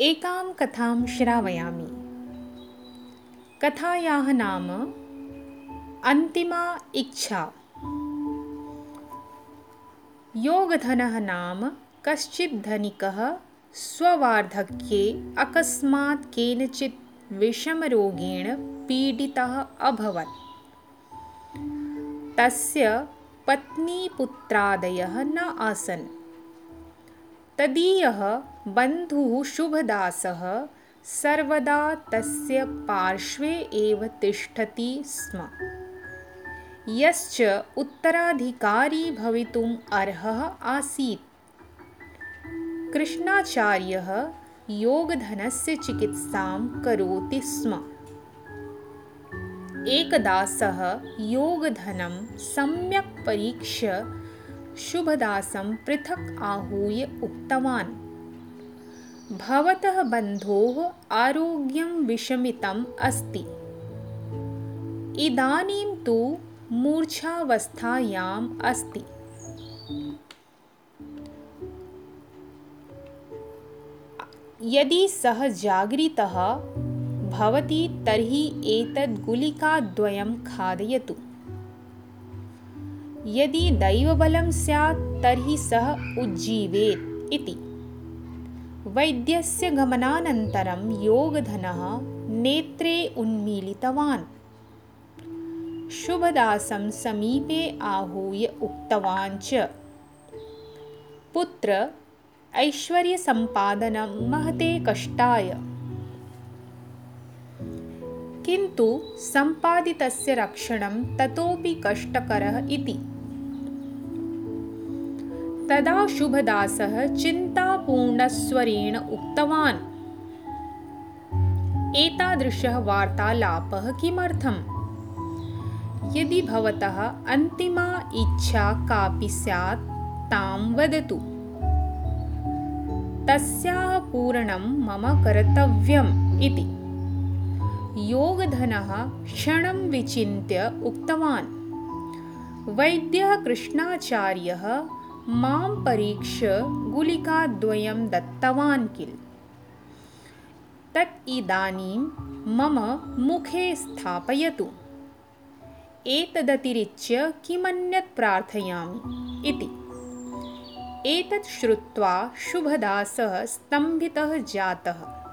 एकां कथां श्रावयामि। कथायाः नाम अन्तिमा इच्छा। योगधनः नाम कश्चित् धनिकः स्ववार्धक्ये अकस्मात् केनचित् विषमरोगेण पीडितः अभवत्। तस्य पत्नीपुत्रादयः न आसन् तदीयः बन्धुः शुभदासः सर्वदा तस्य पार्श्वे एव तिष्ठति स्म। यश्च उत्तराधिकारी भवितुम् अर्हः आसीत्। कृष्णाचार्यः योगधनस्य चिकित्सां करोति स्म। एकदा सः योगधनं सम्यक् परीक्ष्य शुभदासं पृथक् आहूय उक्तवान्। भवतः बन्धोः आरोग्यं विषमितम् अस्ति। इदानीं तु मूर्छावस्थायाम् अस्ति। यदि सः जागरितः भवति तर्हि एतद् गुलिकाद्वयं खादयतु यदि दैवबलं स्यात् तर्हि सः उज्जीवेत् इति। वैद्यस्य गमनानन्तरं योगधनः नेत्रे उन्मीलितवान्। शुभदासं समीपे आहूय उक्तवान् च। पुत्र ऐश्वर्यसम्पादनं महते कष्टाय किन्तु सम्पादितस्य रक्षणं ततोपि कष्टकरः इति। तदा शुभदासः चिन्तापूर्णस्वरेण उक्तवान्। एतादृशः वार्तालापः किमर्थम्? यदि भवतः अन्तिमा इच्छा कापि स्यात् तां वदतु। तस्याः पूरणं मम कर्तव्यम् इति योगधनः क्षणं विचिन्त्य उक्तवान्। वैद्यः कृष्णाचार्यः मां परीक्ष्य गुलिकाद्वयं दत्तवान् किल। तत् इदानीं मम मुखे स्थापयतु। एतदतिरिच्य किमन्यत् प्रार्थयामि इति। एतत् श्रुत्वा शुभदासः स्तम्भितः जातः